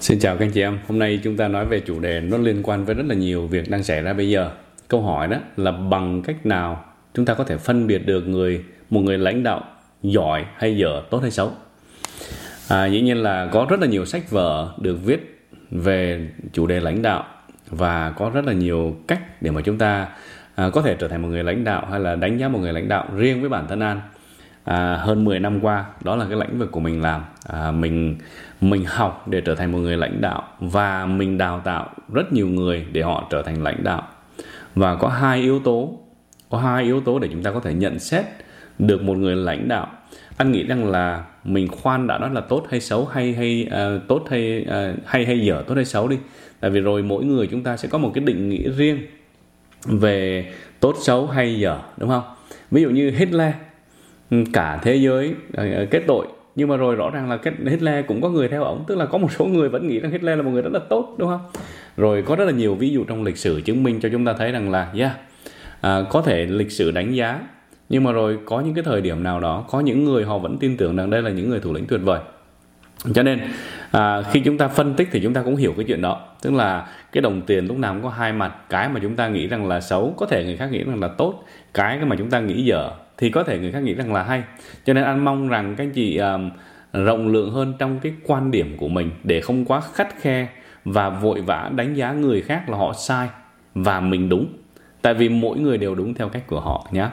Xin chào các anh chị em. Hôm nay chúng ta nói về chủ đề nó liên quan với rất là nhiều việc đang xảy ra bây giờ. Câu hỏi đó là bằng cách nào chúng ta có thể phân biệt được người một người lãnh đạo giỏi hay dở, tốt hay xấu. À, dĩ nhiên là có rất là nhiều sách vở được viết về chủ đề lãnh đạo và có rất là nhiều cách để mà chúng ta à, có thể trở thành một người lãnh đạo hay là đánh giá một người lãnh đạo riêng với bản thân An à, hơn 10 năm qua. Đó là cái lĩnh vực của mình làm. À, mình mình học để trở thành một người lãnh đạo và mình đào tạo rất nhiều người để họ trở thành lãnh đạo. Và có hai yếu tố có hai yếu tố để chúng ta có thể nhận xét được một người lãnh đạo. Anh nghĩ rằng là mình khoan đã nói là tốt hay xấu hay hay uh, tốt hay uh, hay hay dở tốt hay xấu đi. Tại vì rồi mỗi người chúng ta sẽ có một cái định nghĩa riêng về tốt xấu hay dở đúng không? Ví dụ như Hitler Ừ, cả thế giới ờ, ờ, kết tội. Nhưng mà rồi rõ ràng là cái Hitler cũng có người theo ổng. Tức là có một số người vẫn nghĩ rằng Hitler là một người rất là tốt đúng không? Rồi có rất là nhiều ví dụ trong lịch sử chứng minh cho chúng ta thấy rằng là yeah à, có thể lịch sử đánh giá. Nhưng mà rồi có những cái thời điểm nào đó có những người họ vẫn tin tưởng rằng đây là những người thủ lĩnh tuyệt vời cho nên à, khi chúng ta phân tích thì chúng ta cũng hiểu cái chuyện đó. Tức là cái đồng tiền lúc nào cũng có hai mặt. Cái mà chúng ta nghĩ rằng là xấu có thể người khác nghĩ rằng là tốt. Cái mà chúng ta nghĩ dở thì có thể người khác nghĩ rằng là hay. Cho nên anh mong rằng các anh chị um, rộng lượng hơn trong cái quan điểm của mình để không quá khắt khe và vội vã đánh giá người khác là họ sai và mình đúng. Tại vì mỗi người đều đúng theo cách của họ nhé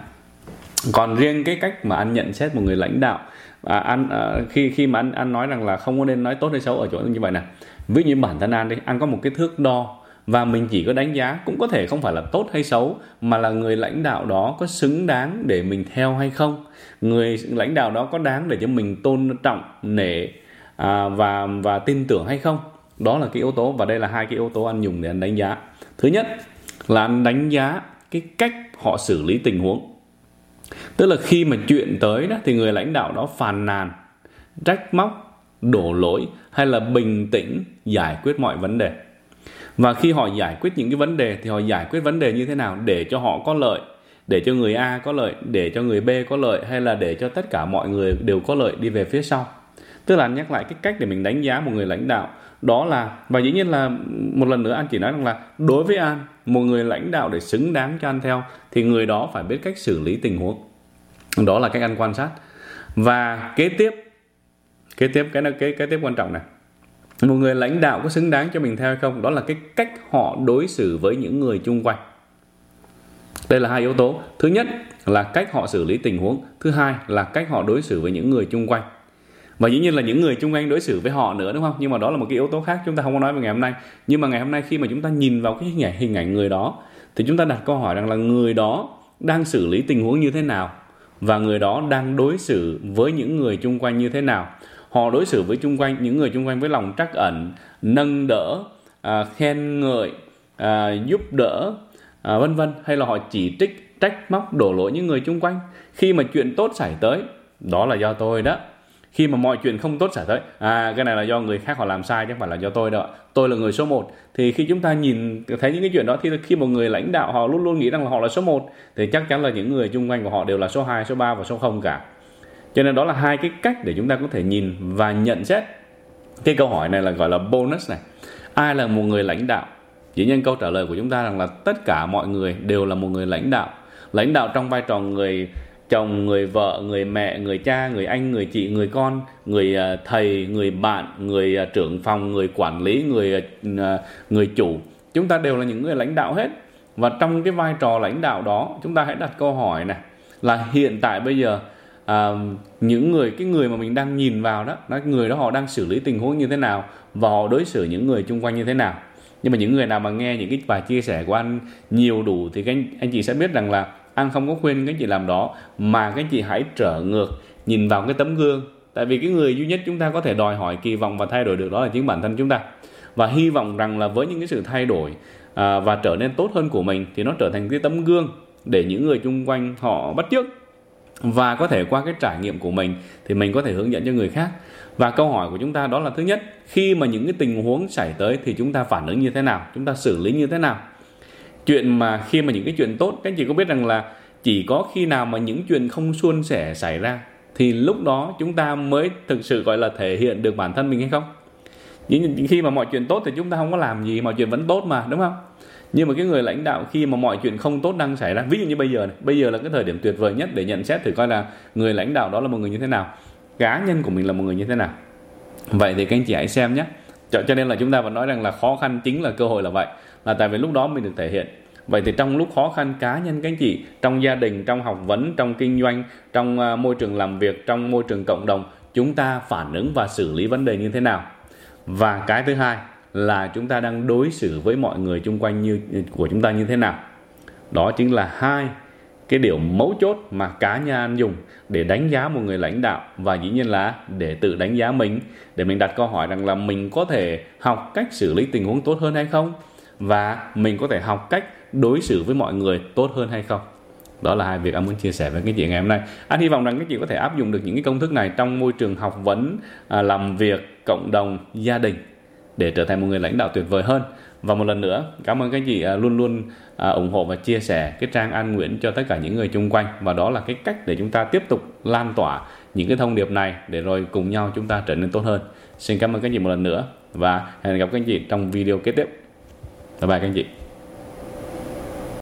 còn riêng cái cách mà anh nhận xét một người lãnh đạo à, anh à, khi khi mà anh anh nói rằng là không có nên nói tốt hay xấu ở chỗ như vậy nè. Ví dụ như bản thân anh đi anh có một cái thước đo và mình chỉ có đánh giá cũng có thể không phải là tốt hay xấu mà là người lãnh đạo đó có xứng đáng để mình theo hay không? Người lãnh đạo đó có đáng để cho mình tôn trọng nể à, và và tin tưởng hay không? Đó là cái yếu tố và đây là hai cái yếu tố anh dùng để anh đánh giá. Thứ nhất là anh đánh giá cái cách họ xử lý tình huống tức là khi mà chuyện tới đó, thì người lãnh đạo đó phàn nàn, trách móc, đổ lỗi hay là bình tĩnh giải quyết mọi vấn đề. Và khi họ giải quyết những cái vấn đề, thì họ giải quyết vấn đề như thế nào để cho họ có lợi, để cho người A có lợi, để cho người B có lợi, hay là để cho tất cả mọi người đều có lợi đi về phía sau? Tức là nhắc lại cái cách để mình đánh giá một người lãnh đạo đó là, và dĩ nhiên là một lần nữa anh chỉ nói rằng là đối với an, một người lãnh đạo để xứng đáng cho anh theo, thì người đó phải biết cách xử lý tình huống. Đó là cách anh quan sát. Và kế tiếp kế tiếp, cái cái cái tiếp quan trọng này. Một người lãnh đạo có xứng đáng cho mình theo hay không, đó là cái cách họ đối xử với những người chung quanh. Đây là hai yếu tố. Thứ nhất là cách họ xử lý tình huống. Thứ hai là cách họ đối xử với những người chung quanh và dĩ nhiên là những người chung quanh đối xử với họ nữa đúng không? Nhưng mà đó là một cái yếu tố khác chúng ta không có nói về ngày hôm nay. Nhưng mà ngày hôm nay khi mà chúng ta nhìn vào cái hình ảnh hình ảnh người đó thì chúng ta đặt câu hỏi rằng là người đó đang xử lý tình huống như thế nào? Và người đó đang đối xử với những người chung quanh như thế nào? Họ đối xử với chung quanh những người chung quanh với lòng trắc ẩn nâng đỡ à, khen ngợi à, giúp đỡ à, vân vân hay là họ chỉ trích trách móc đổ lỗi những người chung quanh? Khi mà chuyện tốt xảy tới đó là do tôi đó khi mà mọi chuyện không tốt xảy tới à cái này là do người khác họ làm sai chứ không phải là do tôi đâu tôi là người số 1 thì khi chúng ta nhìn thấy những cái chuyện đó thì khi một người lãnh đạo họ luôn luôn nghĩ rằng là họ là số 1 thì chắc chắn là những người chung quanh của họ đều là số 2, số 3 và số 0 cả. Cho nên đó là hai cái cách để chúng ta có thể nhìn và nhận xét. Cái câu hỏi này là gọi là bonus này. Ai là một người lãnh đạo? Dĩ nhiên câu trả lời của chúng ta rằng là tất cả mọi người đều là một người lãnh đạo. Lãnh đạo trong vai trò người chồng người vợ người mẹ người cha người anh người chị người con người à, thầy người bạn người à, trưởng phòng người quản lý người à, người chủ. Chúng ta đều là những người lãnh đạo hết. Và trong cái vai trò lãnh đạo đó chúng ta hãy đặt câu hỏi này là hiện tại bây giờ à, những người cái người mà mình đang nhìn vào đó nó người đó họ đang xử lý tình huống như thế nào và họ đối xử những người chung quanh như thế nào? Nhưng mà những người nào mà nghe những cái bài chia sẻ của anh nhiều đủ thì anh anh chị sẽ biết rằng là anh không có khuyên các chị làm đó mà các chị hãy trở ngược nhìn vào cái tấm gương. Tại vì cái người duy nhất chúng ta có thể đòi hỏi kỳ vọng và thay đổi được đó là chính bản thân chúng ta. Và hy vọng rằng là với những cái sự thay đổi à, và trở nên tốt hơn của mình thì nó trở thành cái tấm gương để những người chung quanh họ bắt chước. Và có thể qua cái trải nghiệm của mình thì mình có thể hướng dẫn cho người khác. Và câu hỏi của chúng ta đó là thứ nhất khi mà những cái tình huống xảy tới thì chúng ta phản ứng như thế nào? Chúng ta xử lý như thế nào? Chuyện mà khi mà những cái chuyện tốt các anh chị có biết rằng là chỉ có khi nào mà những chuyện không suôn sẻ xảy ra thì lúc đó chúng ta mới thực sự gọi là thể hiện được bản thân mình hay không? Nhưng khi mà mọi chuyện tốt thì chúng ta không có làm gì mọi chuyện vẫn tốt mà đúng không? Nhưng mà cái người lãnh đạo khi mà mọi chuyện không tốt đang xảy ra ví dụ như bây giờ này bây giờ là cái thời điểm tuyệt vời nhất để nhận xét thử coi là người lãnh đạo đó là một người như thế nào cá nhân của mình là một người như thế nào. Vậy thì các anh chị hãy xem nhé. Cho, cho nên là chúng ta vẫn nói rằng là khó khăn chính là cơ hội là vậy là tại vì lúc đó mình được thể hiện. Vậy thì trong lúc khó khăn, cá nhân, các anh chị, trong gia đình, trong học vấn, trong kinh doanh, trong à, môi trường làm việc, trong môi trường cộng đồng, chúng ta phản ứng và xử lý vấn đề như thế nào? Và cái thứ hai là chúng ta đang đối xử với mọi người chung quanh như, của chúng ta như thế nào? Đó chính là hai cái điều mấu chốt mà cá nhân anh dùng để đánh giá một người lãnh đạo. Và dĩ nhiên là để tự đánh giá mình, để mình đặt câu hỏi rằng là mình có thể học cách xử lý tình huống tốt hơn hay không? Và mình có thể học cách đối xử với mọi người tốt hơn hay không? Đó là hai việc anh muốn chia sẻ với cái chị ngày hôm nay. Anh hy vọng rằng các chị có thể áp dụng được những cái công thức này trong môi trường học vấn à, làm việc, cộng đồng, gia đình để trở thành một người lãnh đạo tuyệt vời hơn. Và một lần nữa, cảm ơn các chị à, luôn luôn à, ủng hộ và chia sẻ cái trang An Nguyễn cho tất cả những người chung quanh. Và đó là cái cách để chúng ta tiếp tục lan tỏa những cái thông điệp này để rồi cùng nhau chúng ta trở nên tốt hơn. Xin cảm ơn các chị một lần nữa và hẹn gặp các chị trong video kế tiếp bye bye các anh chị.